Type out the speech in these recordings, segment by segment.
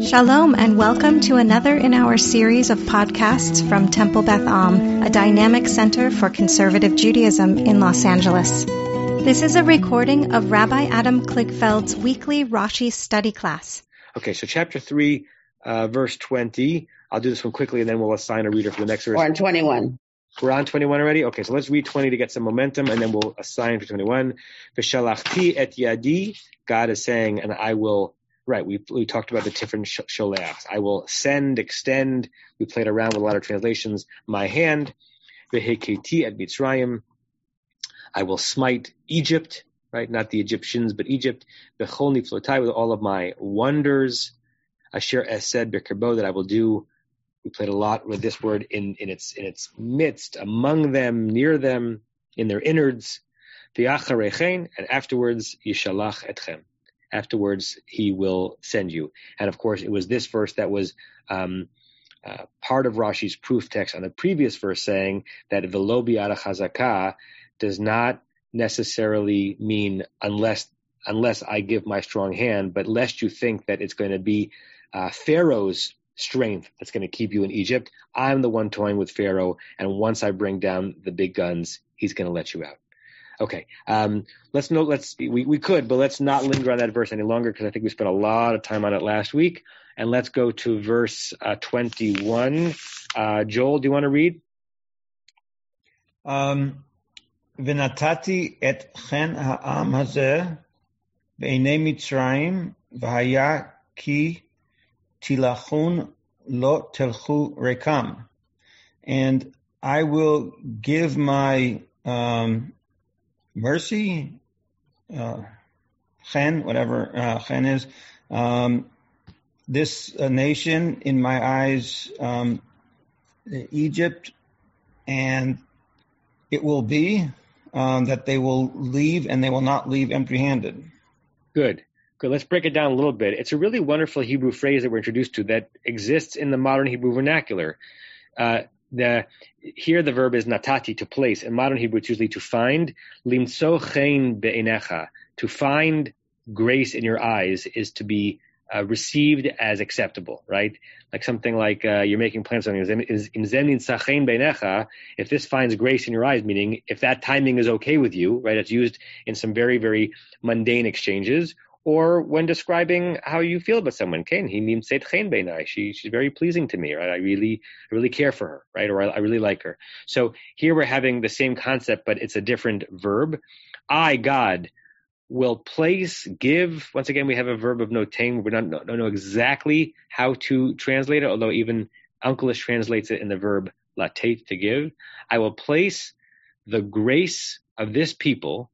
Shalom and welcome to another in our series of podcasts from Temple Beth Am, a dynamic center for conservative Judaism in Los Angeles. This is a recording of Rabbi Adam Kligfeld's weekly Rashi study class. Okay, so chapter 3, uh, verse 20. I'll do this one quickly and then we'll assign a reader for the next verse. Or on 21. We're on 21 already? Okay, so let's read 20 to get some momentum and then we'll assign for 21. V'shalachti et yadi. God is saying, and I will Right, we we talked about the different sholeachs. I will send, extend. We played around with a lot of translations. My hand, veheketi at Mitzrayim. I will smite Egypt, right? Not the Egyptians, but Egypt. Bechol niflotai with all of my wonders. Asher esed bekerbo that I will do. We played a lot with this word in in its in its midst, among them, near them, in their innards. V'acharechein, and afterwards yishalach etchem afterwards he will send you. And of course, it was this verse that was um, uh, part of Rashi's proof text on the previous verse saying that velobi chazaka does not necessarily mean unless unless I give my strong hand, but lest you think that it's going to be uh, Pharaoh's strength that's going to keep you in Egypt. I'm the one toying with Pharaoh, and once I bring down the big guns, he's going to let you out. Okay. Um, let's know. Let's we we could, but let's not linger on that verse any longer because I think we spent a lot of time on it last week. And let's go to verse uh, 21. Uh, Joel, do you want to read? Um, ונתתי את חן העם הזה בעיני מצרים, והיה כי תילחון לא תלכו ריקם. And I will give my um, mercy, uh, chen, whatever uh, chen is, um, this uh, nation, in my eyes, um, Egypt, and it will be um, that they will leave and they will not leave empty handed. Good. Good. Let's break it down a little bit. It's a really wonderful Hebrew phrase that we're introduced to that exists in the modern Hebrew vernacular. Uh, the here the verb is natati to place. In modern Hebrew, it's usually to find. Limso chen be'enecha. To find grace in your eyes is to be uh, received as acceptable, right? Like something like uh, you're making plans something. If this finds grace in your eyes, meaning if that timing is okay with you, right? It's used in some very, very mundane exchanges or when describing how you feel about someone. He means. She she's very pleasing to me, right? I really I really care for her, right? Or I, I really like her. So here we're having the same concept, but it's a different verb. I, God, will place, give. Once again, we have a verb of notain. We don't don't know exactly how to translate it, although even Onkelos translates it in the verb latate to give. I will place the grace of this people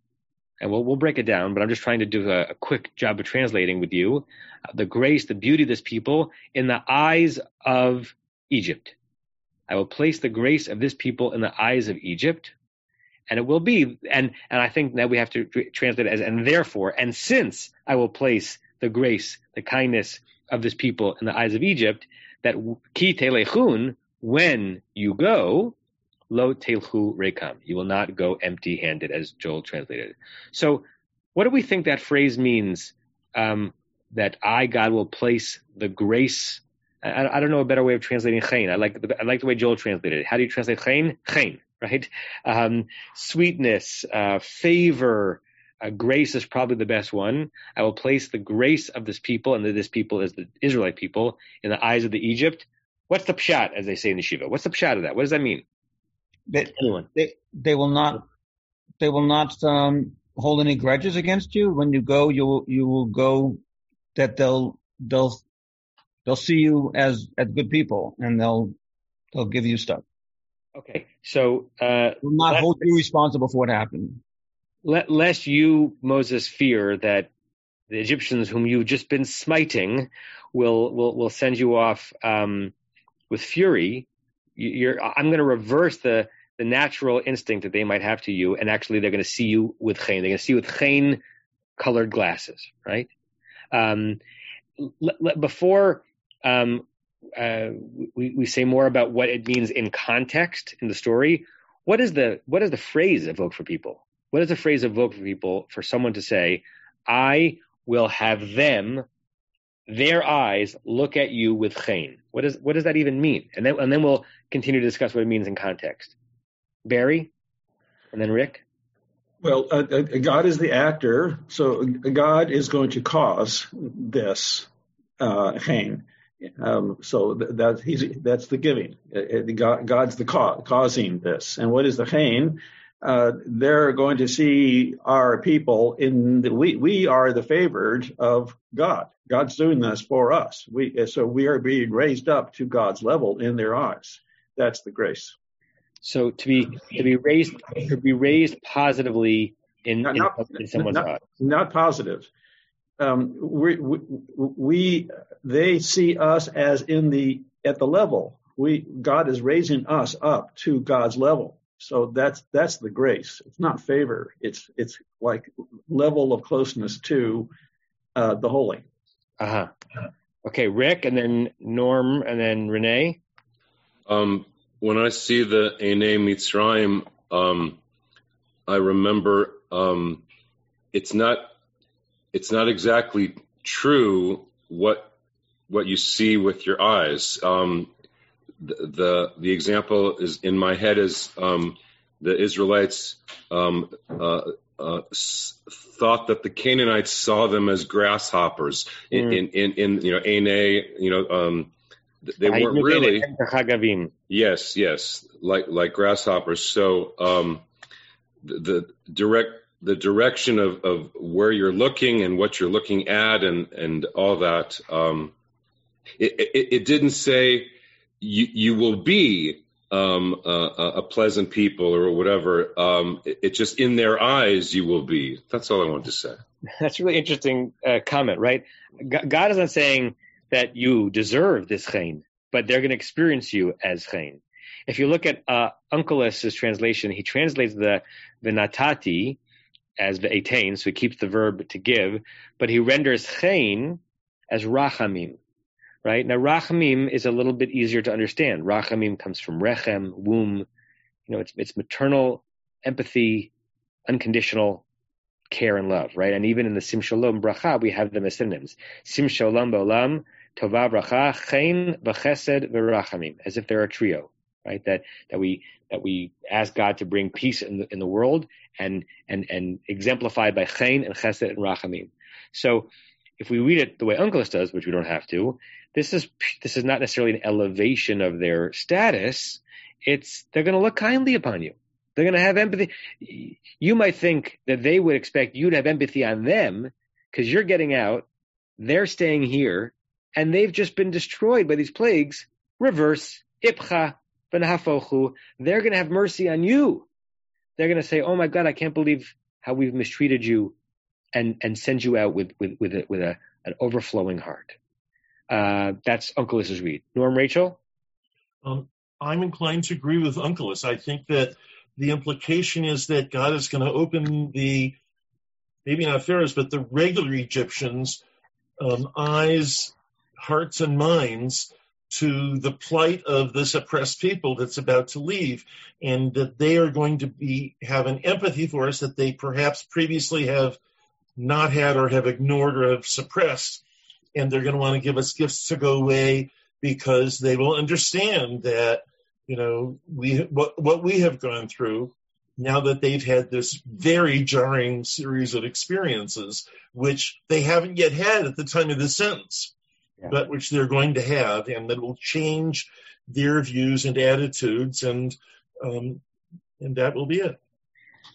and we'll, we'll break it down, but I'm just trying to do a, a quick job of translating with you uh, the grace, the beauty of this people in the eyes of Egypt. I will place the grace of this people in the eyes of Egypt, and it will be, and and I think now we have to translate it as, and therefore, and since I will place the grace, the kindness of this people in the eyes of Egypt, that ki telechun, when you go, lo telchu rekam. You will not go empty handed, as Joel translated. So, what do we think that phrase means? Um, that I, God, will place the grace. I, I, don't know a better way of translating chen. I like the, I like the way Joel translated it. How do you translate chen? Chen, right? Um, sweetness, uh, favor, uh, grace is probably the best one. I will place the grace of this people, and that this people is the Israelite people, in the eyes of the Egypt. What's the pshat, as they say in the yeshiva? What's the pshat of that? What does that mean? They, Anyone. They they will not they will not um, hold any grudges against you. When you go, you will you will go that they'll they'll they'll see you as as good people and they'll they'll give you stuff. Okay, so uh, will not hold you responsible for what happened. Let, lest you Moses fear that the Egyptians whom you've just been smiting will will will send you off um, with fury you're I'm going to reverse the the natural instinct that they might have to you, and actually they're going to see you with chen. They're going to see you with chen colored glasses, right? Um, l- l- before um, uh, we, we say more about what it means in context in the story, what is the what is the phrase evoke for people? What is the phrase evoke for people for someone to say, "I will have them their eyes look at you with chen. What does what does that even mean? And then and then we'll continue to discuss what it means in context. Barry, and then Rick. Well, uh, uh, God is the actor, so God is going to cause this uh, chen. Um, so that he's that's the giving. Uh, uh, God, God's the ca- causing this. And what is the chen? Uh, they're going to see our people in the, we we are the favored of God. God's doing this for us. We so we are being raised up to God's level in their eyes. That's the grace. So to be to be raised to be raised positively in, not, in, not, in someone's not, eyes. Not positive. Um, we, we, we they see us as in the at the level. We God is raising us up to God's level. So that's that's the grace. It's not favor. It's it's like level of closeness to uh, the holy. Uh huh. Okay, Rick, and then Norm, and then Renee. Um, when I see the Ene Mitzrayim, um, I remember um, it's not it's not exactly true what what you see with your eyes. Um, the, the example is in my head is um, the Israelites um, uh, uh, thought that the Canaanites saw them as grasshoppers in, mm. in, in, in, you know Ene, you know um, they weren't really yes yes like like grasshoppers. So um, the, the direct the direction of, of where you're looking and what you're looking at and and all that um, it, it, it didn't say you, you will be um, a pleasant people or whatever. Um, it, just in their eyes you will be. That's all I wanted to say. That's a really interesting uh, comment, right? God isn't saying that you deserve this chen, but they're going to experience you as chen. If you look at uh, Onkelos' translation, he translates the natati as the etain, so he keeps the verb to give, but he renders chen as rachamim right? Now, rachamim is a little bit easier to understand. Rachamim comes from rechem, womb. You know, it's it's maternal empathy, unconditional care and love, right? And even in the sim shalom bracha, we have them as synonyms. Sim shalom ba'olam, tova bracha, chen v'chesed v'rachamim, as if they're a trio, right? That that we that we ask God to bring peace in the in the world and and and exemplified by chen and chesed and rachamim. So if we read it the way Onkelos does, which we don't have to, this is this is not necessarily an elevation of their status. It's they're going to look kindly upon you. They're going to have empathy. You might think that they would expect you to have empathy on them because you're getting out, they're staying here, and they've just been destroyed by these plagues. Reverse ipcha v'nahafochu. They're going to have mercy on you. They're going to say, "Oh my God, I can't believe how we've mistreated you," and and send you out with with with a, with a, an overflowing heart. Uh, that's Onkelos' read. Norm Rachel? Um, I'm inclined to agree with Uncle Onkelos. I think that the implication is that God is going to open the, maybe not Pharaoh's, but the regular Egyptians' um, eyes, hearts, and minds to the plight of this oppressed people that's about to leave, and that they are going to be have an empathy for us that they perhaps previously have not had or have ignored or have suppressed and they're going to want to give us gifts to go away because they will understand that you know we what what we have gone through now that they've had this very jarring series of experiences which they haven't yet had at the time of the sentence yeah. but which they're going to have and that will change their views and attitudes and um, and that will be it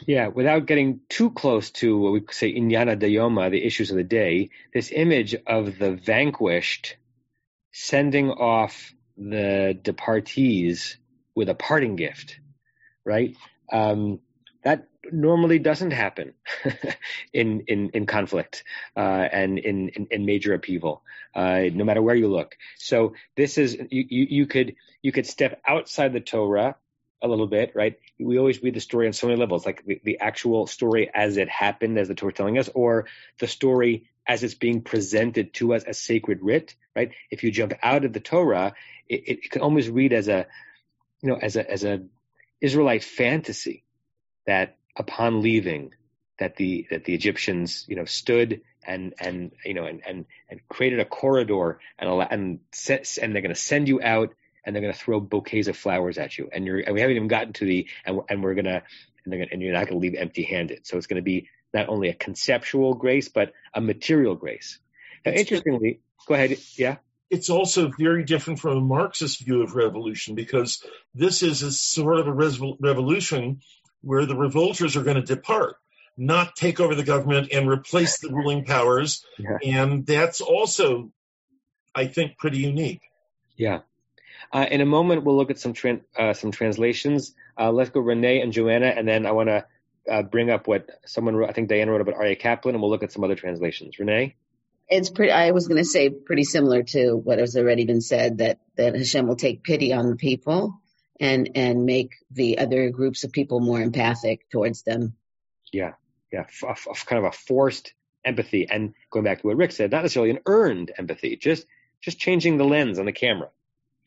yeah, without getting too close to what we could say Inyana Dayoma, the issues of the day, this image of the vanquished sending off the departees with a parting gift, right? Um, that normally doesn't happen in, in, in conflict uh, and in, in, in, major upheaval, uh, no matter where you look. So this is you, you, you could you could step outside the Torah a little bit, right? We always read the story on so many levels, like the, the actual story as it happened, as the Torah telling us, or the story as it's being presented to us as sacred writ, right? If you jump out of the Torah, it, it can almost read as a, you know, as a as a Israelite fantasy that upon leaving, that the that the Egyptians, you know, stood and and you know and and, and created a corridor and and and they're going to send you out and they're going to throw bouquets of flowers at you and you're and we haven't even gotten to the and, and we're going to and, gonna, and you're not going to leave empty-handed. So it's going to be not only a conceptual grace but a material grace. Now, interestingly, go ahead. Yeah it's also very different from a Marxist view of revolution because this is a sort of a revolution where the revolters are going to depart not take over the government and replace the ruling powers. Yeah. And that's also, I think, pretty unique. Yeah. Uh, in a moment, we'll look at some uh, some translations. Uh, let's go Renee and Joanna, and then I want to uh, bring up what someone wrote. I think Diana wrote about Aryeh Kaplan, and we'll look at some other translations. Renee. It's pretty. I was going to say pretty similar to what has already been said that that Hashem will take pity on the people and and make the other groups of people more empathic towards them. Yeah, yeah, f- f- kind of a forced empathy, and going back to what Rick said, not necessarily an earned empathy, just just changing the lens on the camera,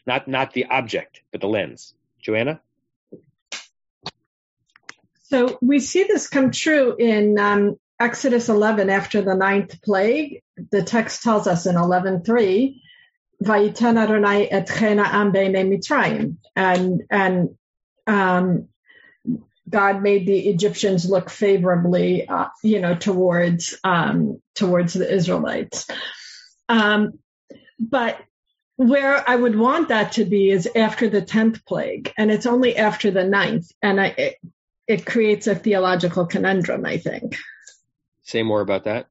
not not the object, but the lens. Joanna. So we see this come true in um, Exodus 11 after the ninth plague. The text tells us in 11:3, "Vayiten Adonai et am Mitzrayim," and and um, God made the Egyptians look favorably, uh, you know, towards um, towards the Israelites. Um, but where I would want that to be is after the tenth plague, and it's only after the ninth, and I, it, it creates a theological conundrum. I think. Say more about that.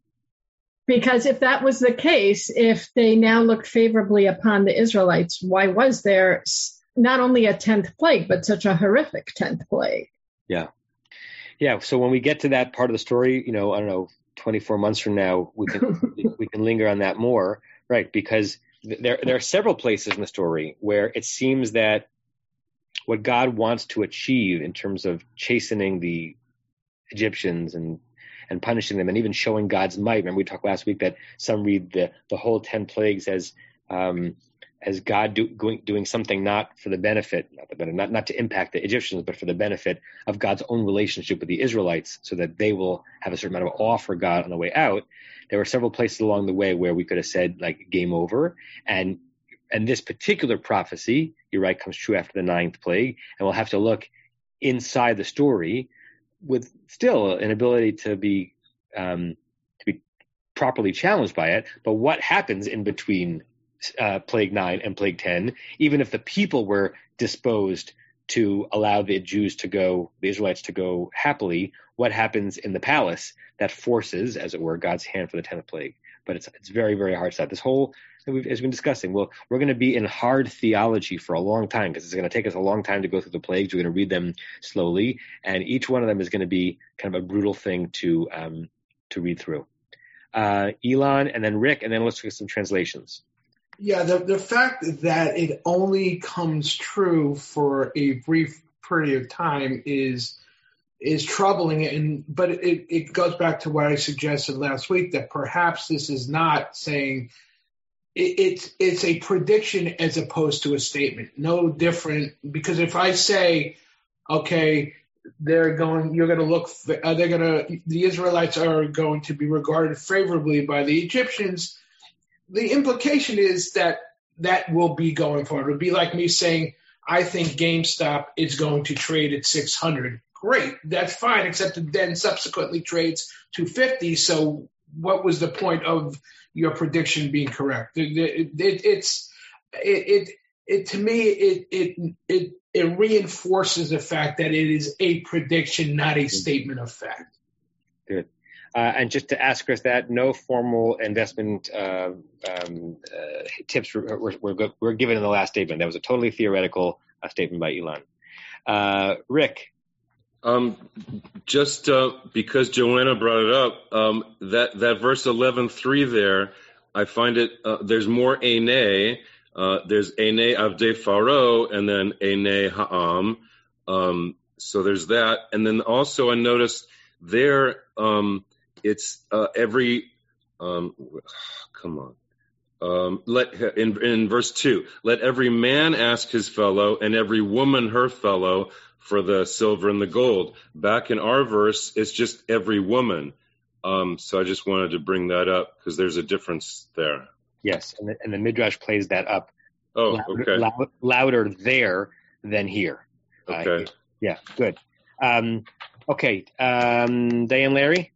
Because if that was the case, if they now looked favorably upon the Israelites, why was there not only a tenth plague, but such a horrific tenth plague? Yeah. Yeah. So when we get to that part of the story, you know, I don't know, 24 months from now, we can we can linger on that more, right? Because there there are several places in the story where it seems that what God wants to achieve in terms of chastening the Egyptians and and punishing them and even showing God's might. Remember we talked last week that some read the the whole ten plagues as um, as God do, going, doing something not for the benefit, not the benefit, not, not to impact the Egyptians, but for the benefit of God's own relationship with the Israelites, so that they will have a certain amount of awe for God on the way out. There were several places along the way where we could have said like game over, and and this particular prophecy, you're right, comes true after the ninth plague, and we'll have to look inside the story with still an ability to be um, to be properly challenged by it. But what happens in between uh, Plague 9 and Plague 10, even if the people were disposed to allow the Jews to go, the Israelites to go happily, what happens in the palace that forces, as it were, God's hand for the tenth plague? But it's it's very very hard stuff. This whole as we've been discussing, well, we're going to be in hard theology for a long time because it's going to take us a long time to go through the plagues. We're going to read them slowly, and each one of them is going to be kind of a brutal thing to um, to read through. Uh, Elon, and then Rick, and then let's look at some translations. Yeah, the, the fact that it only comes true for a brief period of time is is troubling and but it, it goes back to what I suggested last week that perhaps this is not saying it, it's it's a prediction as opposed to a statement. No different because if I say, okay, they're going, you're going to look, they're going to, the Israelites are going to be regarded favorably by the Egyptians the implication is that that will be going forward. It would be like me saying, I think GameStop is going to trade at 600. Great, that's fine, except it then subsequently trades to 50. So what was the point of your prediction being correct? It, it, it, it's it, it to me it it it it reinforces the fact that it is a prediction, not a mm-hmm. statement of fact. Good. Uh, and just to ask Chris that, no formal investment uh, um, uh, tips were, were, were, given in the last statement. That was a totally theoretical uh, statement by Elon. Uh, Rick. Um, just uh, because Joanna brought it up, um, that, that verse 11.3 there, I find it, there's more ene, there's ene avde faro, and then ene ha'am. Um, so there's that. And then also I noticed there, um, it's uh, every um, come on. Um, let in, in verse two, let every man ask his fellow, and every woman her fellow for the silver and the gold. Back in our verse, it's just every woman. Um, so I just wanted to bring that up because there's a difference there. Yes, and the, and the midrash plays that up. Oh, louder, okay. loud, louder there than here. Okay. Uh, yeah, good. Um, okay, um, Diane Larry.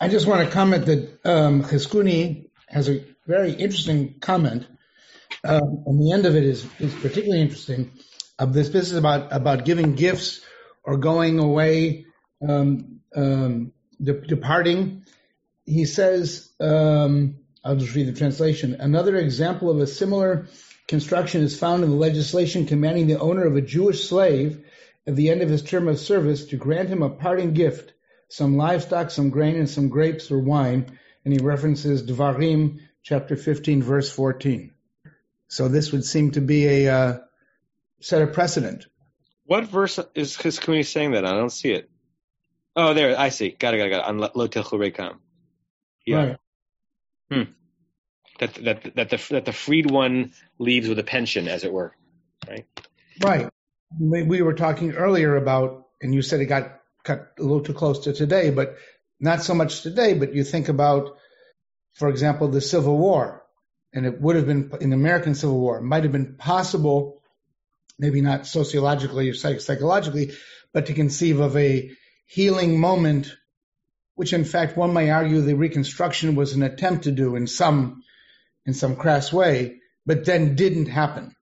I just want to comment that um, has a very interesting comment, um, and the end of it is, is particularly interesting. Of this, this is about about giving gifts or going away, um, um, de- departing. He says, um, I'll just read the translation. Another example of a similar construction is found in the legislation commanding the owner of a Jewish slave at the end of his term of service to grant him a parting gift, some livestock, some grain, and some grapes or wine. And he references Devarim chapter 15, verse 14. So this would seem to be a uh, set a precedent. What verse is Chizkuni saying that? on? I don't see it. Oh, there, I see. Got it, got it, got it. On Lo Tilchu Rekam. Yeah. Right. Hmm. That, that, that, the, that the freed one leaves with a pension, as it were. Right? Right. We, we were talking earlier about, and you said it got cut a little too close to today, but not so much today, but you think about, for example, the Civil War, and it would have been in the American Civil War, it might have been possible, maybe not sociologically or psych- psychologically, but to conceive of a healing moment, which in fact one may argue the Reconstruction was an attempt to do in some in some crass way, but then didn't happen.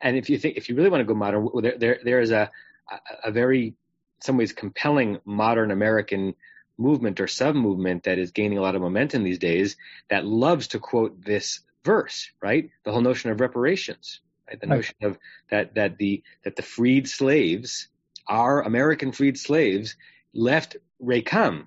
And if you think, if you really want to go modern, there, there, there is a, a, very, some ways, compelling modern American movement or sub movement that is gaining a lot of momentum these days that loves to quote this verse, right? The whole notion of reparations, right? The notion of that, that the, that the freed slaves, our American freed slaves left Rekam.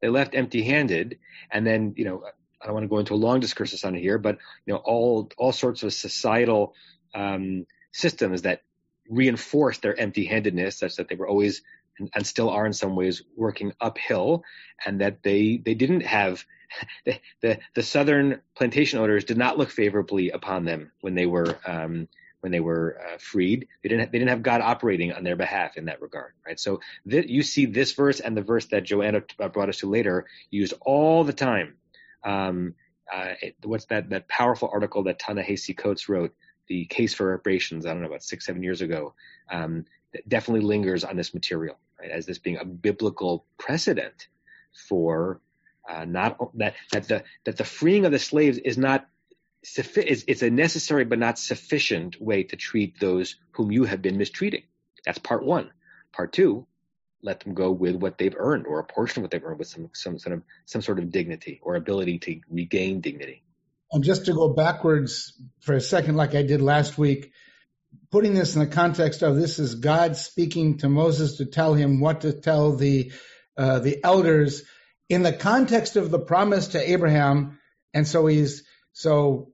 They left empty handed. And then, you know, I don't want to go into a long discursus on it here, but you know, all all sorts of societal um, systems that reinforced their empty-handedness, such that they were always and, and still are in some ways working uphill, and that they they didn't have the the, the southern plantation owners did not look favorably upon them when they were um, when they were uh, freed. They didn't they didn't have God operating on their behalf in that regard, right? So th- you see this verse and the verse that Joanna uh, brought us to later used all the time. Um, uh, it, what's that that powerful article that Ta-Nehisi Coates wrote, the case for reparations? I don't know about six seven years ago. Um, definitely lingers on this material, right? As this being a biblical precedent for uh, not that that the that the freeing of the slaves is not suffi- is it's a necessary but not sufficient way to treat those whom you have been mistreating. That's part one. Part two, let them go with what they've earned or a portion of what they've earned with some some sort of some sort of dignity or ability to regain dignity. And just to go backwards for a second, like I did last week, putting this in the context of this is God speaking to Moses to tell him what to tell the uh, the elders in the context of the promise to Abraham, and so he's so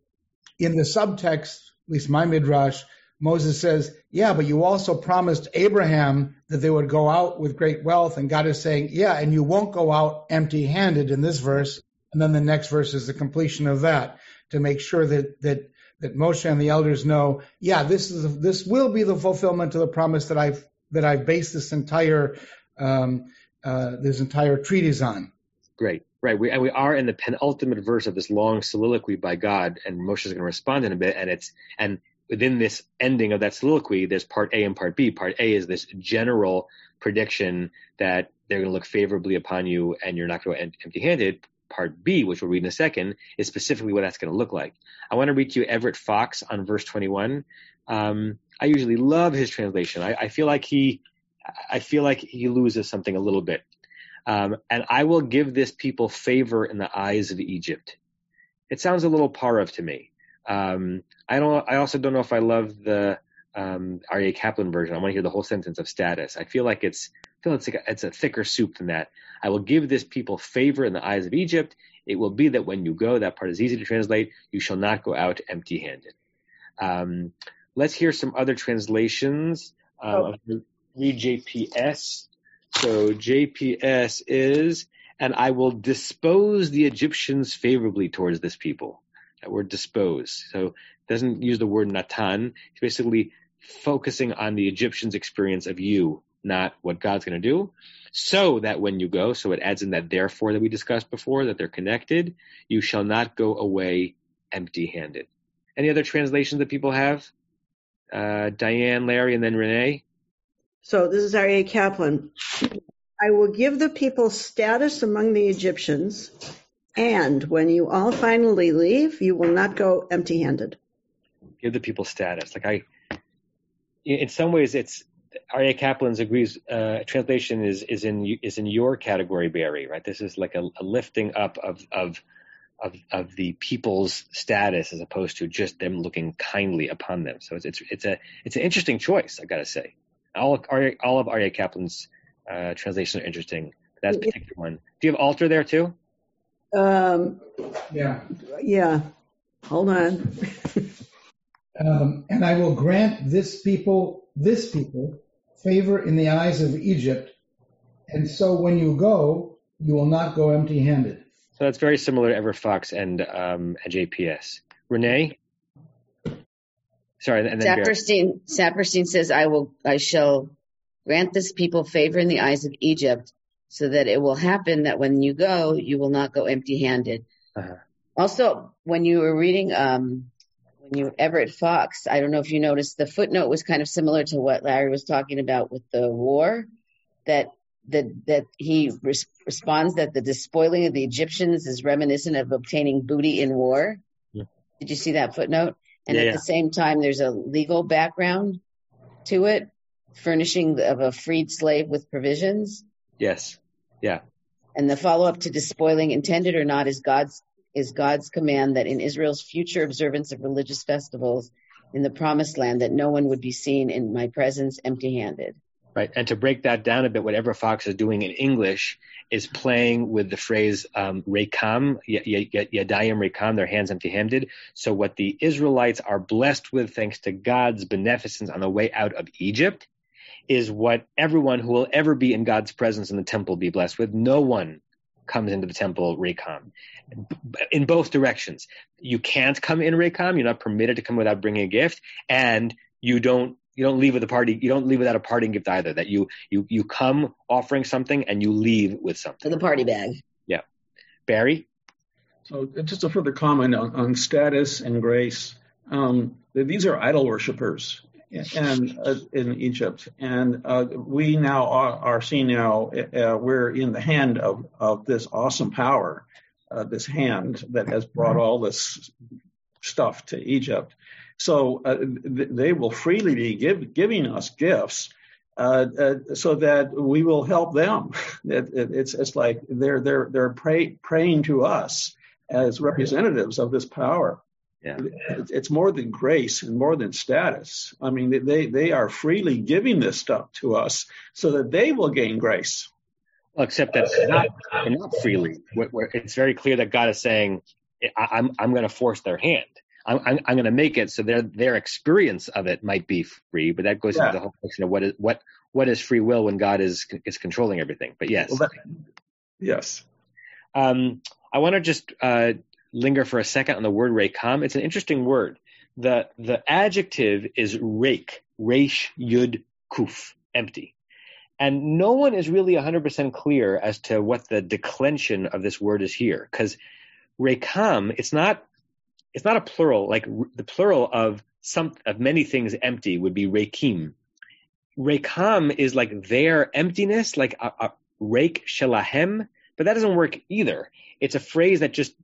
in the subtext, at least my midrash, Moses says, "Yeah, but you also promised Abraham that they would go out with great wealth," and God is saying, "Yeah, and you won't go out empty-handed." In this verse, and then the next verse is the completion of that to make sure that that that Moshe and the elders know, yeah, this is this will be the fulfillment of the promise that I've that I've based this entire um, uh, this entire treatise on. Great, right? We and we are in the penultimate verse of this long soliloquy by God, and Moshe is going to respond in a bit, and it's and within this ending of that soliloquy, there's part A and part B. Part A is this general prediction that they're going to look favorably upon you, and you're not going to go empty-handed. Part B, which we'll read in a second, is specifically what that's going to look like. I want to read to you Everett Fox on verse 21. Um, I usually love his translation. I, I feel like he, I feel like he loses something a little bit. Um, and I will give this people favor in the eyes of Egypt. It sounds a little pareve to me. Um, I don't. I also don't know if I love the um, Aryeh Kaplan version. I want to hear the whole sentence of status. I feel like it's I feel it's like a, it's a thicker soup than that. I will give this people favor in the eyes of Egypt. It will be that when you go, that part is easy to translate. You shall not go out empty-handed. Um, let's hear some other translations. Um, Read JPS. So JPS is, and I will dispose the Egyptians favorably towards this people. That word dispose. So it doesn't use the word natan. It's basically focusing on the Egyptians' experience of you not what God's going to do. So that when you go, so it adds in that therefore that we discussed before, that they're connected, you shall not go away empty handed. Any other translations that people have? Uh, Diane, Larry, and then Renee? So this is Aryeh Kaplan. I will give the people status among the Egyptians, and when you all finally leave, you will not go empty handed. Give the people status. Like I, in some ways, it's Aryeh Kaplan's agrees. Uh, translation is is in is in your category, Barry. Right. This is like a, a lifting up of of of of the people's status as opposed to just them looking kindly upon them. So it's it's it's a it's an interesting choice. I got to say, all of Aryeh all of Aryeh Kaplan's uh, translations are interesting. That particular one. Do you have Alter there too? Um, Yeah. yeah. Hold on. Um, and I will grant this people, this people, favor in the eyes of Egypt. And so when you go, you will not go empty handed. So that's very similar to Everett Fox and um, and JPS. Renee. Sorry, and then Barry. Saperstein, Saperstein says, I will, I shall grant this people favor in the eyes of Egypt so that it will happen that when you go, you will not go empty handed. Uh-huh. Also, when you were reading, um, when you Everett Fox, I don't know if you noticed the footnote was kind of similar to what Larry was talking about with the war, that that that he res- responds that the despoiling of the Egyptians is reminiscent of obtaining booty in war. Yeah. Did you see that footnote? And Yeah, at yeah. the same time, there's a legal background to it, furnishing of a freed slave with provisions. Yes. Yeah. And the follow up to despoiling, intended or not, is God's is God's command that in Israel's future observance of religious festivals in the promised land that no one would be seen in my presence empty handed. Right. And to break that down a bit, whatever Fox is doing in English is playing with the phrase um, rekam, yadayim rekam, their hands empty handed. So what the Israelites are blessed with, thanks to God's beneficence on the way out of Egypt, is what everyone who will ever be in God's presence in the temple be blessed with. No one comes into the temple rekam. In both directions. You can't come in rekam. You're not permitted to come without bringing a gift. And you don't you don't leave with a party you don't leave without a parting gift either that you you you come offering something and you leave with something For the party bag. yeah barry So just a further comment on, on status and grace. Um, these are idol worshippers and uh, in Egypt, and uh, we now are, are seeing now uh, we're in the hand of, of this awesome power, uh, this hand that has brought all this stuff to Egypt. So uh, th- they will freely be give, giving us gifts. Uh, so that we will help them. It, it, it's it's like they're they're they're pray, praying to us as representatives of this power. Yeah. It's more than grace and more than status. I mean, they, they are freely giving this stuff to us so that they will gain grace. well, except that not not freely where, where it's very clear that god is saying I, i'm i'm going to force their hand i'm i'm, I'm going to make it so their their experience of it might be free but that goes Yeah. into the whole question of what is what what is free will when god is is controlling everything but yes Well, that, yes. Um, I want to just uh, linger for a second on the word rekam. It's an interesting word. The the adjective is rake, reish yud kuf, empty. And no one is really 100% clear as to what the declension of this word is here, because rekam, it's not it's not a plural. Like the plural of some of many things empty would be rekim. Rekam is like their emptiness, like a, a rake shalahem, but that doesn't work either. It's a phrase that just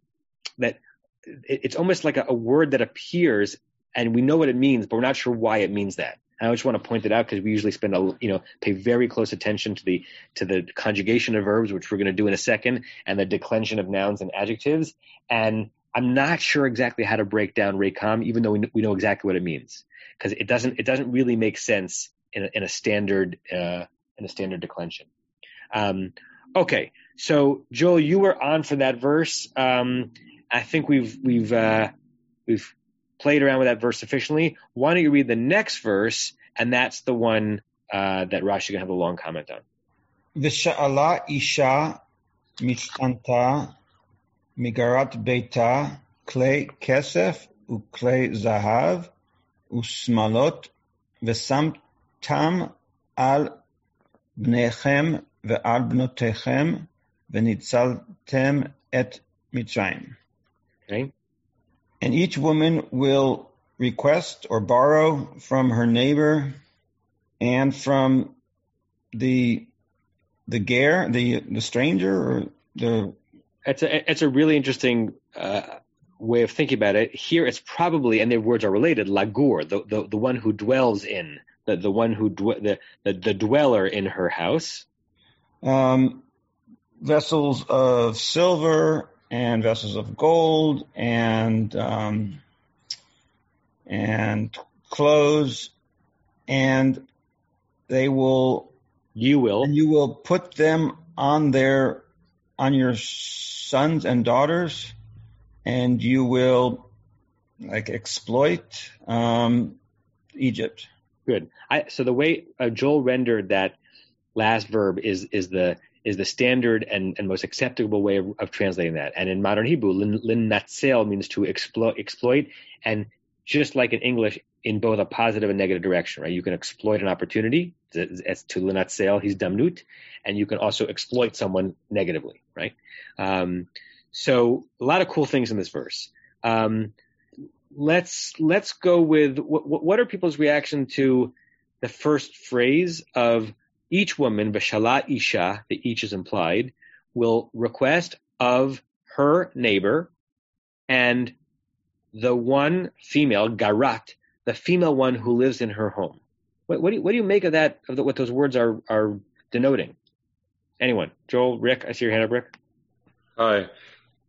that it- it's almost like a, a word that appears and we know what it means, but we're not sure why it means that. And I just want to point it out because we usually spend a you know pay very close attention to the to the conjugation of verbs, which we're going to do in a second, and the declension of nouns and adjectives. And I'm not sure exactly how to break down rekam, even though we, we know exactly what it means, because it doesn't it doesn't really make sense in a, in a standard uh, in a standard declension. Um, okay, so Joel, you were on for that verse. Um, I think we've we've uh, we've played around with that verse sufficiently. Why don't you read the next verse, and that's the one uh, that Rashi gonna have a long comment on. ושאלה אישה משתנתה מגרת ביתה כלי כסף וכלי זהב ושמלות ושמתם על בניכם ועל בנותיכם וניצלתם את מצרים. Okay. And each woman will request or borrow from her neighbor and from the the ger, the the stranger, or the. It's a it's a really interesting uh, way of thinking about it. Here, it's probably, and their words are related. Lagur, the the, the one who dwells in, the the one who dw- the, the the dweller in her house. Um, vessels of silver and vessels of gold and um, and clothes, and they will You will. and you will put them on their on your sons and daughters, and you will like exploit um, Egypt. Good. I, so the way uh, Joel rendered that last verb is is the is the standard and, and most acceptable way of, of translating that. And in modern Hebrew, lin, lin natzel means to exploit, exploit, and just like in English, in both a positive and negative direction, right? You can exploit an opportunity, as to linatzel, he's damnut, and you can also exploit someone negatively, right? Um, so a lot of cool things in this verse. Um, let's let's go with what are people's reaction to the first phrase of each woman, Vashala Isha, the each is implied, will request of her neighbor and the one female, Garat, the female one who lives in her home. What, what, do, you, what do you make of that, of the, what those words are, are denoting? Anyone? Joel, Rick, I see your hand up, Rick. Hi.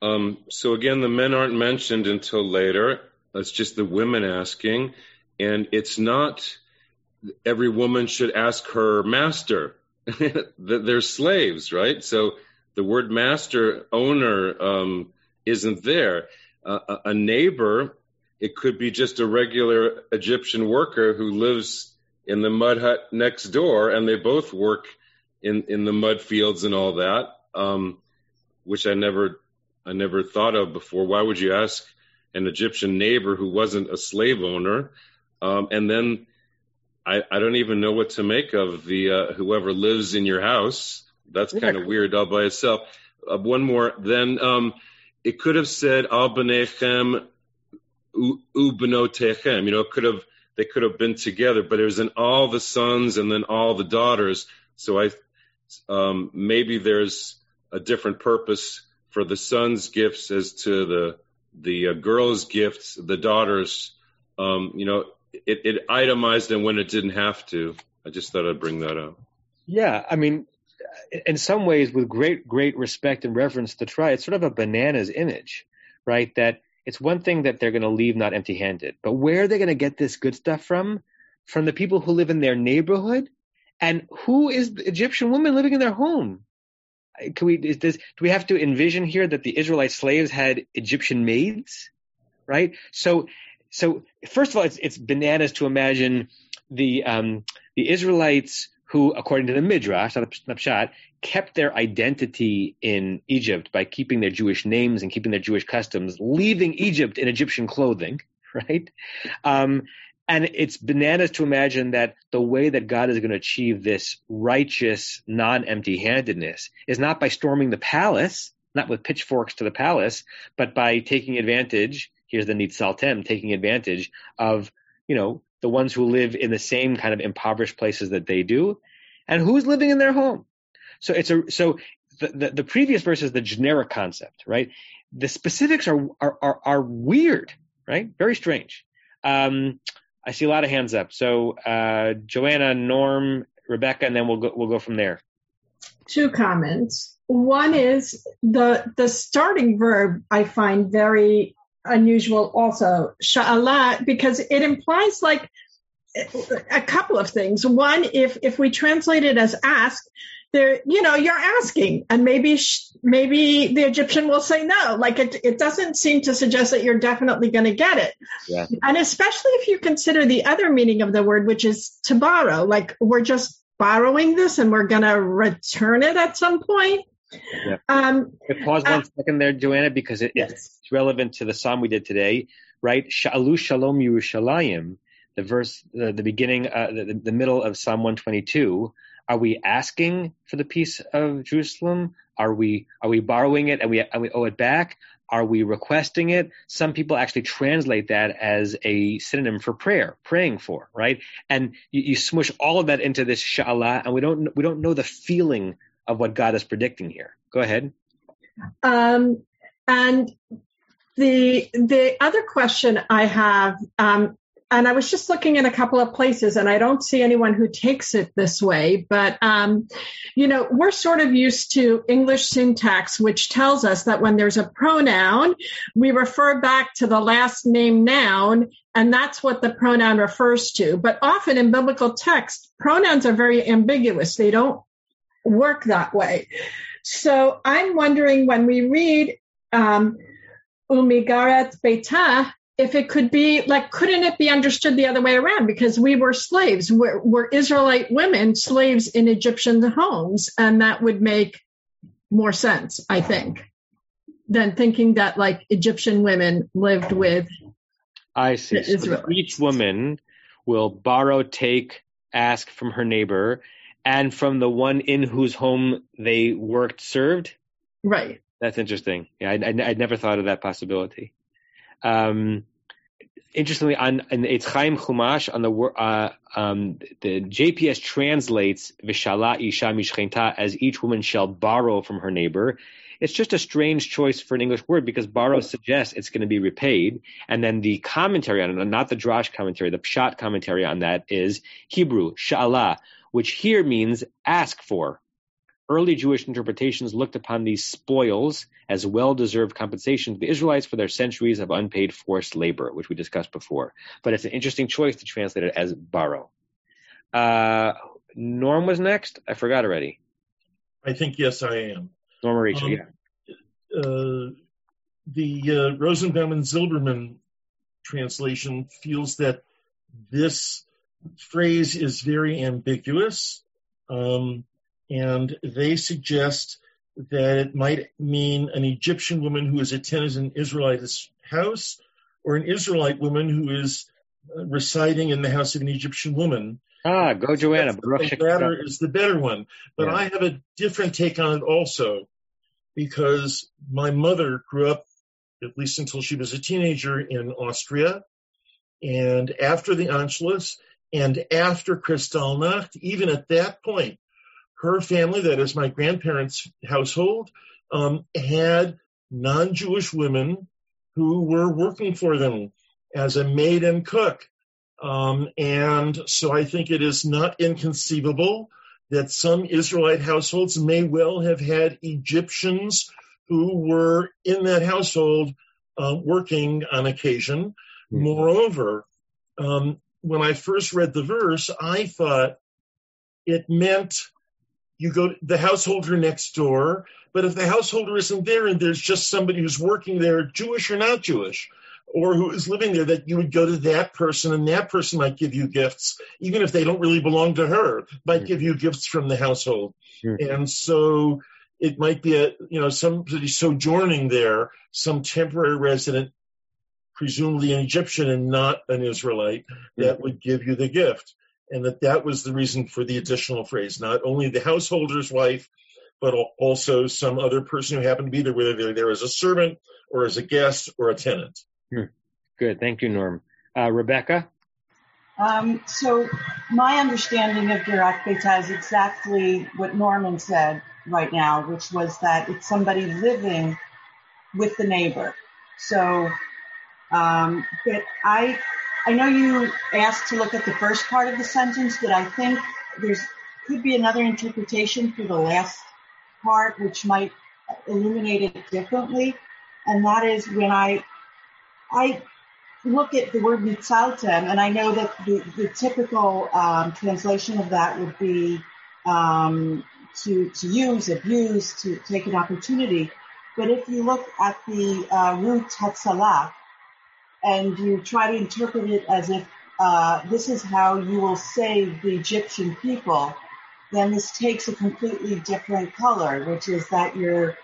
Um, so again, the men aren't mentioned until later. It's just the women asking. And it's not every woman should ask her master. They're slaves, right? So the word master, owner, um, isn't there. Uh, a neighbor, it could be just a regular Egyptian worker who lives in the mud hut next door, and they both work in, in the mud fields and all that, um, which I never I never thought of before. Why would you ask an Egyptian neighbor who wasn't a slave owner? Um, and then I, I don't even know what to make of the uh, whoever lives in your house. That's kind of weird all by itself. Uh, one more. Then um, it could have said al benechem u benotechem. You know, it could have they could have been together, but it was in all the sons and then all the daughters. So I um, maybe there's a different purpose for the sons' gifts as to the the uh, girls' gifts, the daughters. Um, you know, it, it itemized them when it didn't have to. I just thought I'd bring that up. Yeah, I mean, in some ways, with great, great respect and reverence to try, it's sort of a bananas image, right? That it's one thing that they're going to leave not empty handed, but where are they going to get this good stuff from? From the people who live in their neighborhood? And who is the Egyptian woman living in their home? Can we, is this, do we have to envision here that the Israelite slaves had Egyptian maids? Right? So, so first of all, it's, it's bananas to imagine the, um, the Israelites who, according to the Midrash, not Pshat, kept their identity in Egypt by keeping their Jewish names and keeping their Jewish customs, leaving Egypt in Egyptian clothing, right? Um, and it's bananas to imagine that the way that God is going to achieve this righteous, non-empty handedness is not by storming the palace, not with pitchforks to the palace, but by taking advantage, here's the Nitzaltem, taking advantage of, you know, the ones who live in the same kind of impoverished places that they do, and who's living in their home. So it's a so the, the, the previous verse is the generic concept, right? The specifics are are are, are weird, right? Very strange. Um, I see a lot of hands up. So uh, Joanna, Norm, Rebecca, and then we'll go we'll go from there. Two comments. One is the the starting verb I find very unusual also sha'ala because it implies like a couple of things. One, if if we translate it as ask, there, you know, you're asking, and maybe maybe the Egyptian will say no. Like it, it doesn't seem to suggest that you're definitely going to get it. Yeah. And especially if you consider the other meaning of the word, which is to borrow. Like we're just borrowing this, and we're going to return it at some point. Yeah. Um, pause one uh, second there, Joanna, because it, yes. it's relevant to the psalm we did today, right? Sha'alu shalom Yerushalayim, the verse, the, the beginning, uh, the, the middle of Psalm 122, Are we asking for the peace of Jerusalem? Are we are we borrowing it and we and we owe it back? Are we requesting it? Some people actually translate that as a synonym for prayer, praying for, right? And you, you smush all of that into this sha'ala, and we don't we don't know the feeling of what God is predicting here. Go ahead. Um, and the the other question I have um, and I was just looking in a couple of places and I don't see anyone who takes it this way, but, um, you know, we're sort of used to English syntax, which tells us that when there's a pronoun, we refer back to the last name noun and that's what the pronoun refers to. But often in biblical text, pronouns are very ambiguous. They don't work that way. So I'm wondering when we read, um, Umigaret Beta, if it could be like, couldn't it be understood the other way around? Because we were slaves, we're, we're Israelite women, slaves in Egyptian homes, and that would make more sense, I think, than thinking that like Egyptian women lived with. I see. So each woman will borrow, take, ask from her neighbor, and from the one in whose home they worked, served. Right. That's interesting. Yeah, I, would never thought of that possibility. Um, interestingly, on in Eitz Chaim Chumash, on the uh, um, the JPS translates "Vishala isha mishchenta" as each woman shall borrow from her neighbor. It's just a strange choice for an English word because borrow suggests it's going to be repaid, and then the commentary on it, not the Drash commentary, the Pshat commentary on that is Hebrew Sha'ala, which here means ask for. Early Jewish interpretations looked upon these spoils as well-deserved compensation to the Israelites for their centuries of unpaid forced labor, which we discussed before. But it's an interesting choice to translate it as borrow. Uh, Norm was next. I forgot already. I think yes, I am. Norm Rachel, um, yeah. Uh, the uh, Rosenbaum and Silbermann translation feels that this phrase is very ambiguous. Um, and they suggest that it might mean an Egyptian woman who is attending an Israelite's house or an Israelite woman who is uh, residing in the house of an Egyptian woman. Ah, go Joanna. The latter is the better one. But yeah. I have a different take on it also because my mother grew up, at least until she was a teenager, in Austria. And after the Anschluss and after Kristallnacht, even at that point, her family, that is my grandparents' household, um, had non-Jewish women who were working for them as a maid and cook. Um, and so I think it is not inconceivable that some Israelite households may well have had Egyptians who were in that household uh, working on occasion. Mm-hmm. Moreover, um, when I first read the verse, I thought it meant you go to the householder next door. But if the householder isn't there and there's just somebody who's working there, Jewish or not Jewish, or who is living there, that you would go to that person and that person might give you gifts, even if they don't really belong to her, might give you gifts from the household. Mm-hmm. And so it might be a, you know, somebody sojourning there, some temporary resident, presumably an Egyptian and not an Israelite, that would give you the gift and that that was the reason for the additional phrase, not only the householder's wife, but also some other person who happened to be there, whether they're there as a servant or as a guest or a tenant. Hmm. Good. Thank you, Norm. Uh, Rebecca? Um, so my understanding of Gerat Beta is exactly what Norman said right now, which was that it's somebody living with the neighbor. So, um, but I I know you asked to look at the first part of the sentence, but I think there's could be another interpretation for the last part, which might illuminate it differently. And that is when I I look at the word mitzaltem, and I know that the, the typical um, translation of that would be um, to to use, abuse, to take an opportunity. But if you look at the uh, root tetzalah, and you try to interpret it as if uh, this is how you will save the Egyptian people, then this takes a completely different color, which is that you're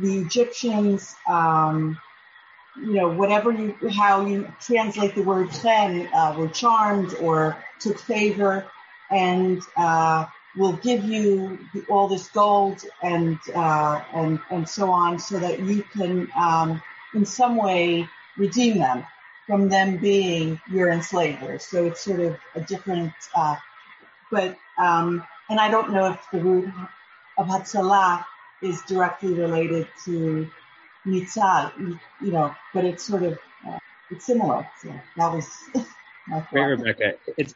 the Egyptians, um, you know, whatever you, how you translate the word chen, uh, were charmed or took favor, and uh, will give you all this gold and uh, and and so on, so that you can um, in some way redeem them from them being your enslavers. So it's sort of a different, uh, but um, and I don't know if the root of Hatzalah is directly related to Nitzal, you know, but it's sort of uh, it's similar. So that was my thought. Rebecca. It's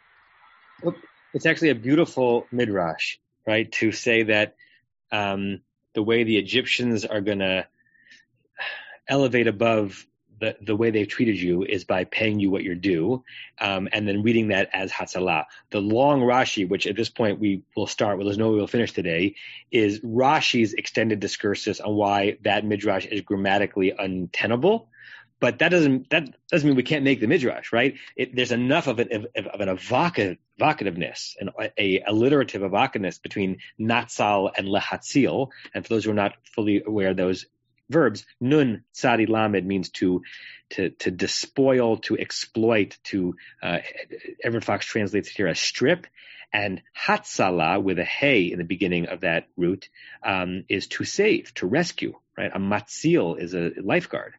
it's actually a beautiful midrash, right? To say that um, the way the Egyptians are going to elevate above the, the way they've treated you is by paying you what you're due, um, and then reading that as Hatzalah. The long Rashi, which at this point we will start, well, there's no way we'll finish today, is Rashi's extended discursus on why that midrash is grammatically untenable but that doesn't that doesn't mean we can't make the midrash, right? It, there's enough of an of, of an evocative, evocativeness and a alliterative evocativeness between natsal and lehatzil. And for those who are not fully aware, those verbs nun tsadi lamed means to to to despoil, to exploit, to uh, Everett Fox translates it here as strip. And hatsala with a hey in the beginning of that root um, is to save, to rescue. Right, a matzil is a lifeguard.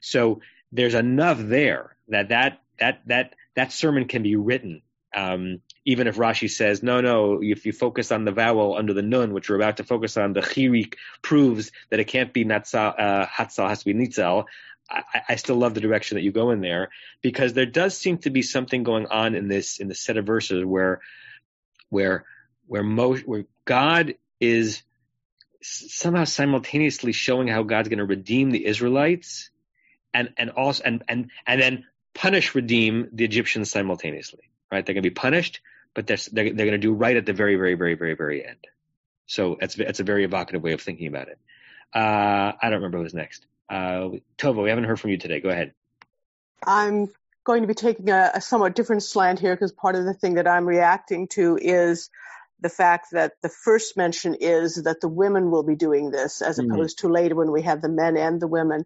So there's enough there that that that that that sermon can be written. Um, even if Rashi says, no, no, if you focus on the vowel under the nun, which we're about to focus on, the chirik proves that it can't be natsal, uh, hatzal, has to be nitzal. I, I, still love the direction that you go in there because there does seem to be something going on in this in the set of verses where where where where God is somehow simultaneously showing how God's going to redeem the Israelites and and also and and and then punish, redeem the Egyptians simultaneously. Right? They're going to be punished, but they're they're, they're going to do right at the very very very very very end. So it's it's a very evocative way of thinking about it. Uh, I don't remember who's next. Uh, Tova, we haven't heard from you today. Go ahead. I'm going to be taking a, a somewhat different slant here because part of the thing that I'm reacting to is the fact that the first mention is that the women will be doing this as mm-hmm. opposed to later when we have the men and the women.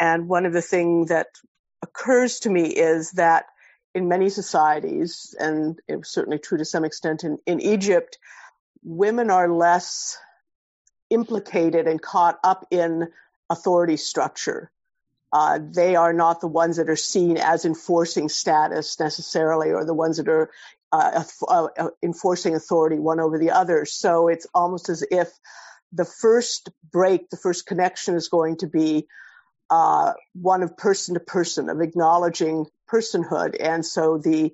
And one of the things that occurs to me is that in many societies, and it was certainly true to some extent in, in Egypt, women are less implicated and caught up in authority structure. Uh, they are not the ones that are seen as enforcing status necessarily, or the ones that are uh, uh, uh, enforcing authority one over the other. So it's almost as if the first break, the first connection is going to be uh, one of person to person, of acknowledging personhood. And so the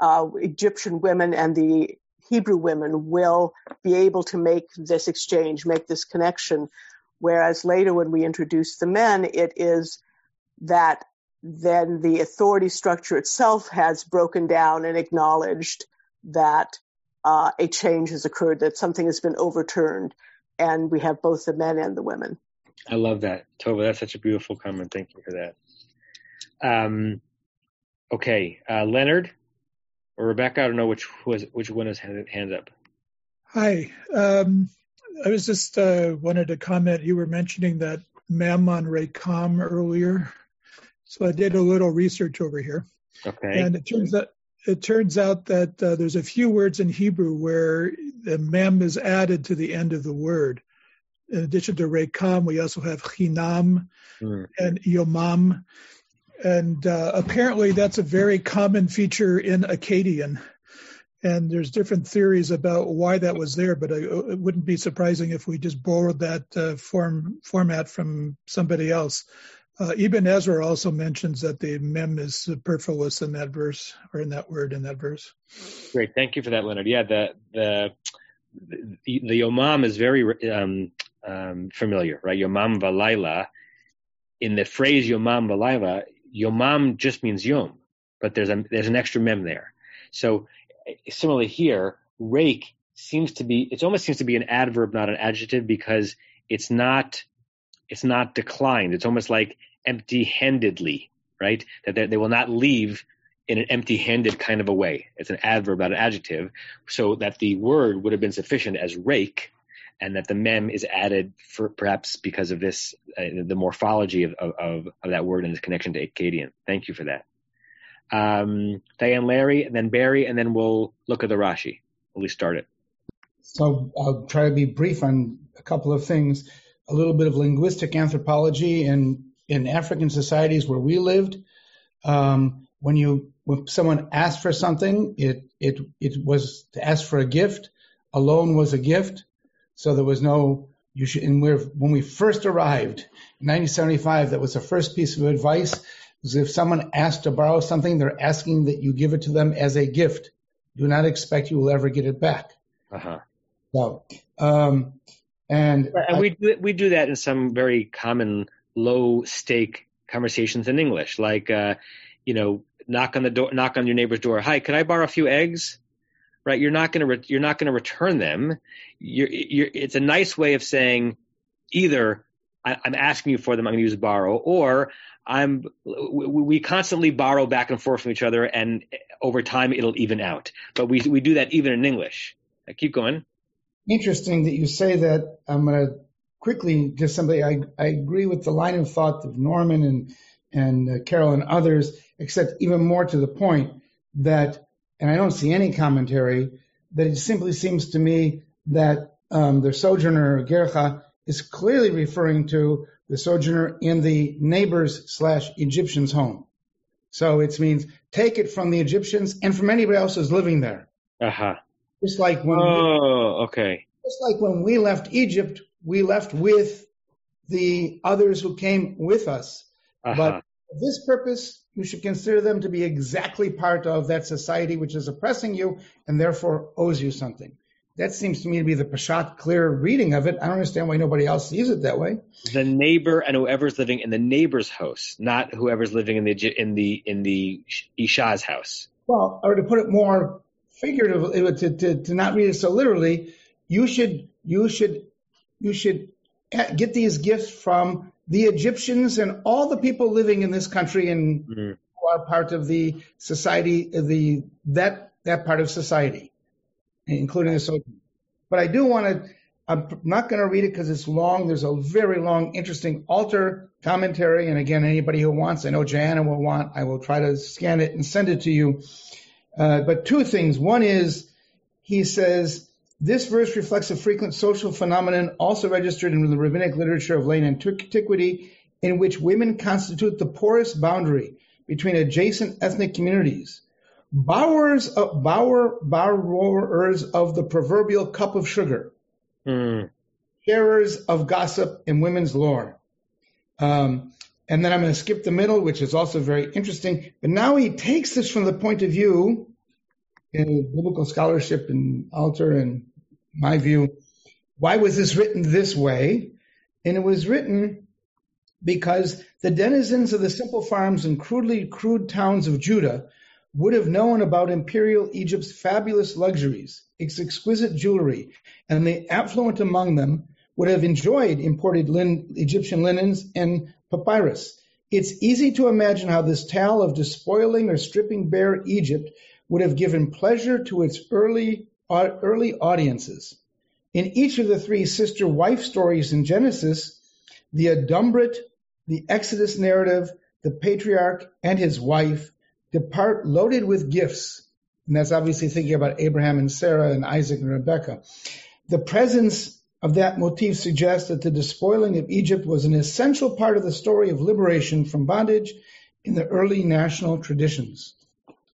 uh, Egyptian women and the Hebrew women will be able to make this exchange, make this connection. Whereas later, when we introduce the men, it is that then the authority structure itself has broken down and acknowledged that uh, a change has occurred, that something has been overturned, and we have both the men and the women. I love that, Tova. That's such a beautiful comment. Thank you for that. Um, okay, uh, Leonard or Rebecca. I don't know which was which one has hands up. Hi. Um, I was just uh, wanted to comment. You were mentioning that Mammon Rekam earlier. So I did a little research over here. Okay. And it turns out it turns out that uh, there's a few words in Hebrew where the mem is added to the end of the word. In addition to rekam, we also have chinam mm. and yomam. And uh, apparently that's a very common feature in Akkadian. And there's different theories about why that was there, but it wouldn't be surprising if we just borrowed that uh, form format from somebody else. Uh, Ibn Ezra also mentions that the mem is superfluous in that verse, or in that word in that verse. Great, thank you for that, Leonard. Yeah, the the the, the Yomam is very um, um, familiar, right? Yomam Valayla. In the phrase Yomam Valayla, Yomam just means Yom, but there's a there's an extra mem there. So similarly here, rake seems to be it almost seems to be an adverb, not an adjective, because it's not it's not declined. It's almost like empty-handedly, right? That they, they will not leave in an empty-handed kind of a way. It's an adverb, not an adjective, so that the word would have been sufficient as rake, and that the mem is added for perhaps because of this, uh, the morphology of, of, of, that word and its connection to Akkadian. Thank you for that. Um, Diane Larry, and then Barry, and then we'll look at the Rashi. Least start it. so I'll try to be brief on a couple of things. A little bit of linguistic anthropology in in African societies where we lived. Um, when you when someone asked for something, it it it was to ask for a gift. A loan was a gift, so there was no you should. And we're, when we first arrived in 1975, that was the first piece of advice. Was if someone asked to borrow something, they're asking that you give it to them as a gift. Do not expect you will ever get it back. Uh-huh. So, um, and, and I, we do, we do that in some very common low stake conversations in English, like uh, you know, knock on the door, knock on your neighbor's door. Hi, could I borrow a few eggs? Right? You're not going to re- you're not going to return them. You're, you're, it's a nice way of saying either I, am asking you for them, I'm going to use borrow, or I'm we constantly borrow back and forth from each other, and over time it'll even out. But we we do that even in English. I keep going. Interesting that you say that. I'm going to quickly just somebody. I I agree with the line of thought of Norman and and uh, Carol and others, except even more to the point that, and I don't see any commentary that it simply seems to me that um, the sojourner Gercha is clearly referring to the sojourner in the neighbor's slash Egyptian's home. So it means take it from the Egyptians and from anybody else who's living there. Uh huh. Just like when. Oh, we, okay. Just like when we left Egypt, we left with the others who came with us. Uh-huh. But for this purpose, you should consider them to be exactly part of that society which is oppressing you and therefore owes you something. That seems to me to be the Peshat clear reading of it. I don't understand why nobody else sees it that way. The neighbor and whoever's living in the neighbor's house, not whoever's living in the in the in the Isha's house. Well, or to put it more figuratively, to, to, to not read it so literally, you should you should you should get these gifts from the Egyptians and all the people living in this country and mm-hmm. who are part of the society, the that that part of society including the social. But I do want to. I'm not going to read it because it's long. There's a very long, interesting Alter commentary. And again, anybody who wants, I know Joanna will want. I will try to scan it and send it to you. Uh, but two things. One is he says this verse reflects a frequent social phenomenon also registered in the rabbinic literature of late antiquity, in which women constitute the porous boundary between adjacent ethnic communities borrowers of, borrower, borrowers of the proverbial cup of sugar, mm. sharers of gossip and women's lore. Um, and then I'm going to skip the middle, which is also very interesting. But now he takes this from the point of view in biblical scholarship and Alter and my view. Why was this written this way? And it was written because the denizens of the simple farms and crudely crude towns of Judah would have known about imperial Egypt's fabulous luxuries, its exquisite jewelry, and the affluent among them would have enjoyed imported lin- Egyptian linens and papyrus. It's easy to imagine how this tale of despoiling or stripping bare Egypt would have given pleasure to its early, early audiences. In each of the three sister wife stories in Genesis, the Adumbrate, the Exodus narrative, the patriarch and his wife depart loaded with gifts. And that's obviously thinking about Abraham and Sarah and Isaac and Rebecca. The presence of that motif suggests that the despoiling of Egypt was an essential part of the story of liberation from bondage in the early national traditions.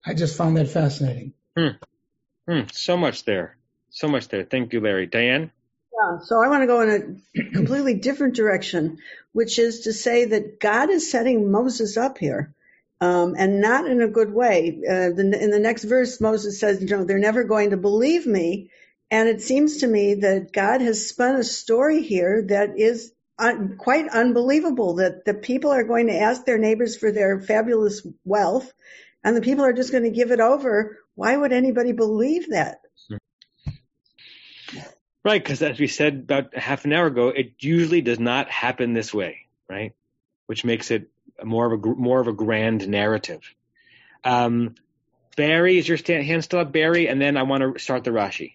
I just found that fascinating. Hmm. Hmm. So much there. So much there. Thank you, Larry. Diane? Yeah, so I want to go in a completely different direction, which is to say that God is setting Moses up here um, and not in a good way. Uh, the, in the next verse, Moses says, you know, they're never going to believe me. And it seems to me that God has spun a story here that is un- quite unbelievable that the people are going to ask their neighbors for their fabulous wealth and the people are just going to give it over. Why would anybody believe that? Right, because as we said about half an hour ago, it usually does not happen this way, right? Which makes it more of a more of a grand narrative. Um, Barry, is your hand still up, Barry? And then I want to start the Rashi.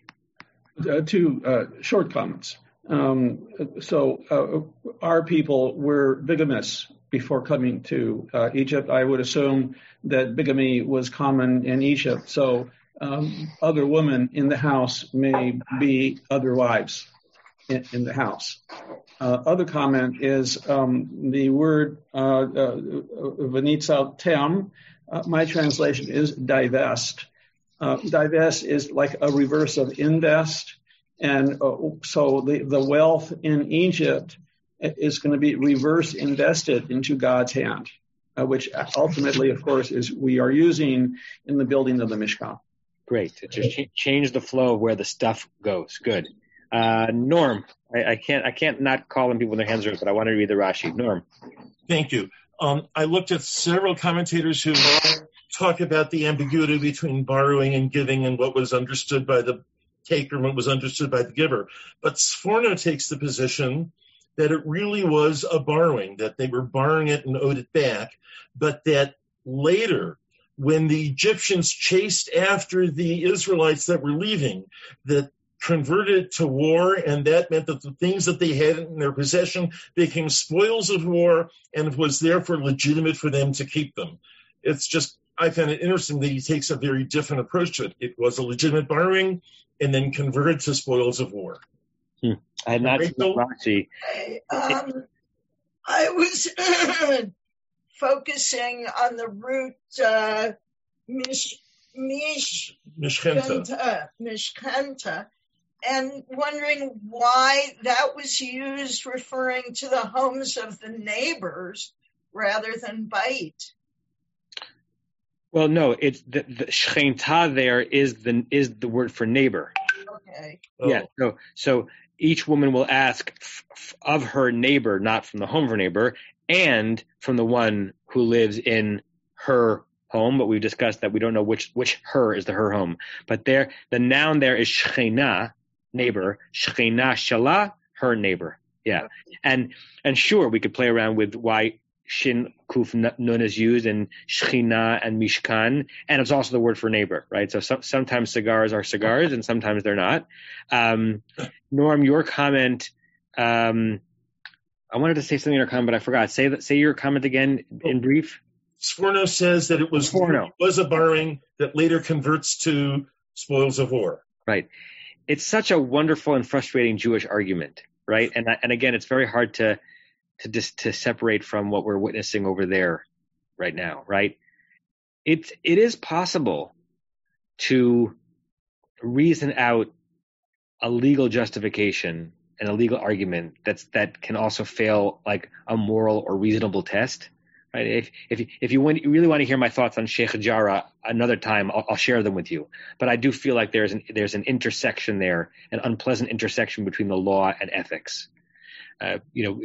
Uh, two uh, short comments. Um, so, uh, our people were bigamists before coming to uh, Egypt. I would assume that bigamy was common in Egypt. So, um, other women in the house may be other wives in, in the house. Uh, other comment is um, the word uh, uh, tem. Uh, my translation is divest. Uh, divest is like a reverse of invest, and uh, so the the wealth in Egypt is going to be reverse invested into God's hand, uh, which ultimately, of course, is we are using in the building of the Mishkan. Great. It just ch- change the flow of where the stuff goes. Good. Uh, Norm, I, I, can't I can't not call on people when their hands are but I want to read the Rashi. Norm. Thank you. Um, I looked at several commentators who talk about the ambiguity between borrowing and giving and what was understood by the taker and what was understood by the giver. But Sforno takes the position that it really was a borrowing, that they were borrowing it and owed it back, but that later, when the Egyptians chased after the Israelites that were leaving, that converted to war, and that meant that the things that they had in their possession became spoils of war, and it was therefore legitimate for them to keep them. It's just, I found it interesting that he takes a very different approach to it. It was a legitimate borrowing, and then converted to spoils of war. Hmm. I had not seen Rashi. Um, I was focusing on the root uh, mish, mish, mishkenta. mishkenta, and wondering why that was used referring to the homes of the neighbors rather than bite. Well, no, it's the, the shchenta there is the is the word for neighbor. Okay. Yeah. So so each woman will ask f- f- of her neighbor, not from the home of her neighbor, and from the one who lives in her home. But we've discussed that we don't know which which her is the her home. But there, the noun there is shchena, neighbor. Shchena shala, her neighbor. Yeah, and and sure, we could play around with why shin kuf nun is used in shchina and mishkan, and it's also the word for neighbor, right? So, so sometimes cigars are cigars, and sometimes they're not. Um, Norm, your comment. Um, I wanted to say something in your comment, but I forgot. Say that. Say your comment again in brief. Sforno says that it was Sforno. was a borrowing that later converts to spoils of war. Right. It's such a wonderful and frustrating Jewish argument, right? And and again, it's very hard to to just to separate from what we're witnessing over there right now, right? It it is possible to reason out a legal justification and a legal argument that's that can also fail like a moral or reasonable test. Right? If if if you, really want to hear my thoughts on Sheikh Jarrah another time, I'll, I'll, share them with you. But I do feel like there's an there's an intersection there, an unpleasant intersection between the law and ethics. Uh, you know,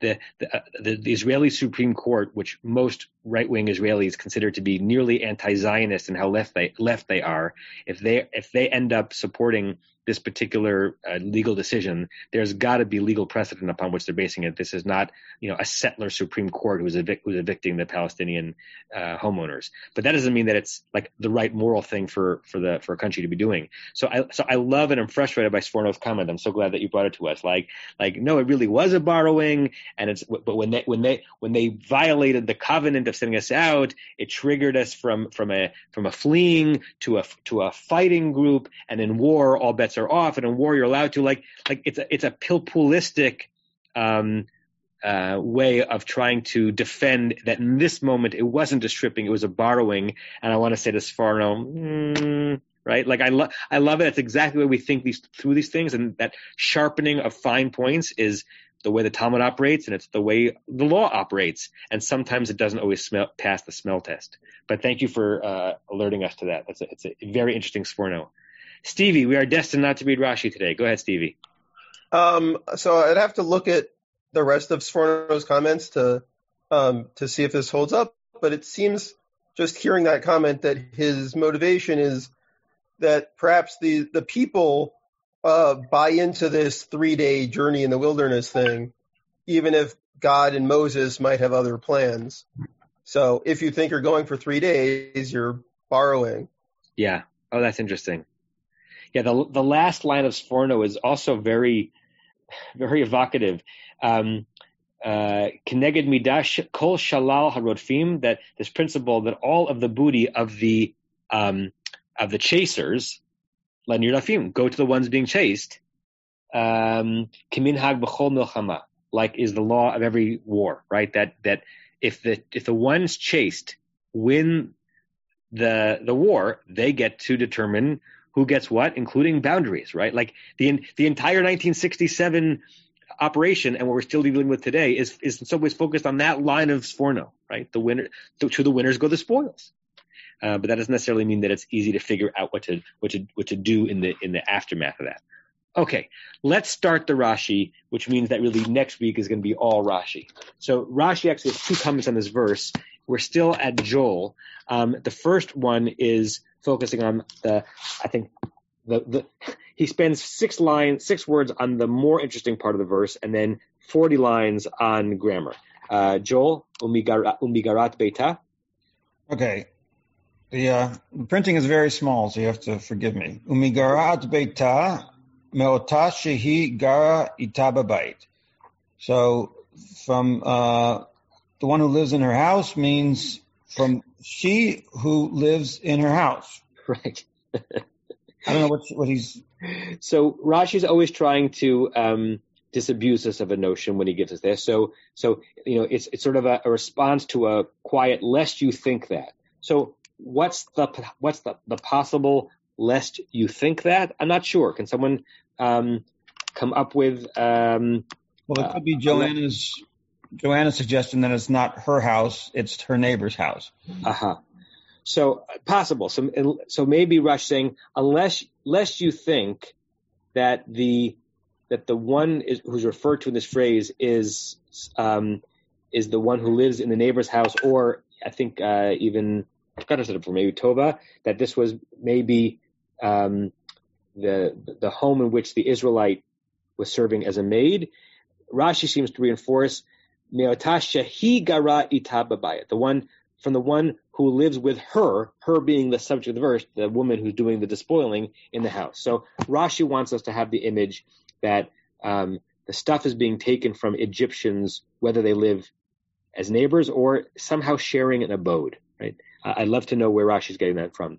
the, the, uh, the, the Israeli Supreme Court, which most right wing Israelis consider to be nearly anti-Zionist and how left they left they are, if they if they end up supporting this particular uh, legal decision, there's got to be legal precedent upon which they're basing it. This is not, you know, a settler Supreme Court who's, evic- who's evicting the Palestinian uh, homeowners. But that doesn't mean that it's like the right moral thing for for the for a country to be doing. So I so I love it and I'm frustrated by Sforno's comment. I'm so glad that you brought it to us. Like like no, it really was a borrowing, and it's but when they when they when they violated the covenant of sending us out, it triggered us from from a from a fleeing to a to a fighting group, and in war all bets are off, and a war you're allowed to like like it's a it's a pilpulistic um, uh, way of trying to defend that in this moment it wasn't a stripping, it was a borrowing. And I want to say to Sforno, mm, right? Like I love I love it. that's exactly the way we think these through these things, and that sharpening of fine points is the way the Talmud operates, and it's the way the law operates. And sometimes it doesn't always smell, pass the smell test. But thank you for uh, alerting us to that. That's a, it's a very interesting Sforno. Stevie, we are destined not to read Rashi today. Go ahead, Stevie. Um, so I'd have to look at the rest of Sforno's comments to um, to see if this holds up. But it seems just hearing that comment that his motivation is that perhaps the the people uh, buy into this three day journey in the wilderness thing, even if God and Moses might have other plans. So if you think you're going for three days, you're borrowing. Yeah. Oh, that's interesting. Yeah, the the last line of Sforno is also very, very evocative. Um, Keneged midash kol shalal harodfim. That this principle that all of the booty of the um, of the chasers, Nirafim, go to the ones being chased. Um, b'chol milchama, like is the law of every war, right? That that if the if the ones chased win the the war, they get to determine who gets what, including boundaries, right? Like the the entire 1967 operation and what we're still dealing with today is is in some ways focused on that line of Sforno, right? The winner to, to the winners go the spoils. Uh, but that doesn't necessarily mean that it's easy to figure out what to what to what to do in the in the aftermath of that. Okay, let's start the Rashi, which means that really next week is going to be all Rashi. So Rashi actually has two comments on this verse. We're still at Joel. Um, the first one is focusing on the, I think, the, the he spends six lines, six words on the more interesting part of the verse, and then forty lines on grammar. Uh, Joel, umigarat, umigarat beta. Okay, the, uh, the printing is very small, so you have to forgive me. Umigarat beta meota shehi gara itababait. So from uh, the one who lives in her house means from she who lives in her house. Right. I don't know what what he's. So Rashi's always trying to um, disabuse us of a notion when he gives us this. So so you know it's it's sort of a, a response to a quiet lest you think that. So what's the what's the, the possible lest you think that? I'm not sure. Can someone um, come up with? Um, well, it could be Joanna's. Joanna's suggestion that it's not her house; it's her neighbor's house. Uh huh. So possible. So so maybe Rush saying unless lest you think that the that the one is, who's referred to in this phrase is um, is the one who lives in the neighbor's house, or I think uh, even I forgot to set up for maybe Tova that this was maybe um, the the home in which the Israelite was serving as a maid. Rashi seems to reinforce Meotasha he gara the one from the one who lives with her, her being the subject of the verse, the woman who's doing the despoiling in the house. So Rashi wants us to have the image that um, the stuff is being taken from Egyptians, whether they live as neighbors or somehow sharing an abode. Right? I'd love to know where Rashi's getting that from.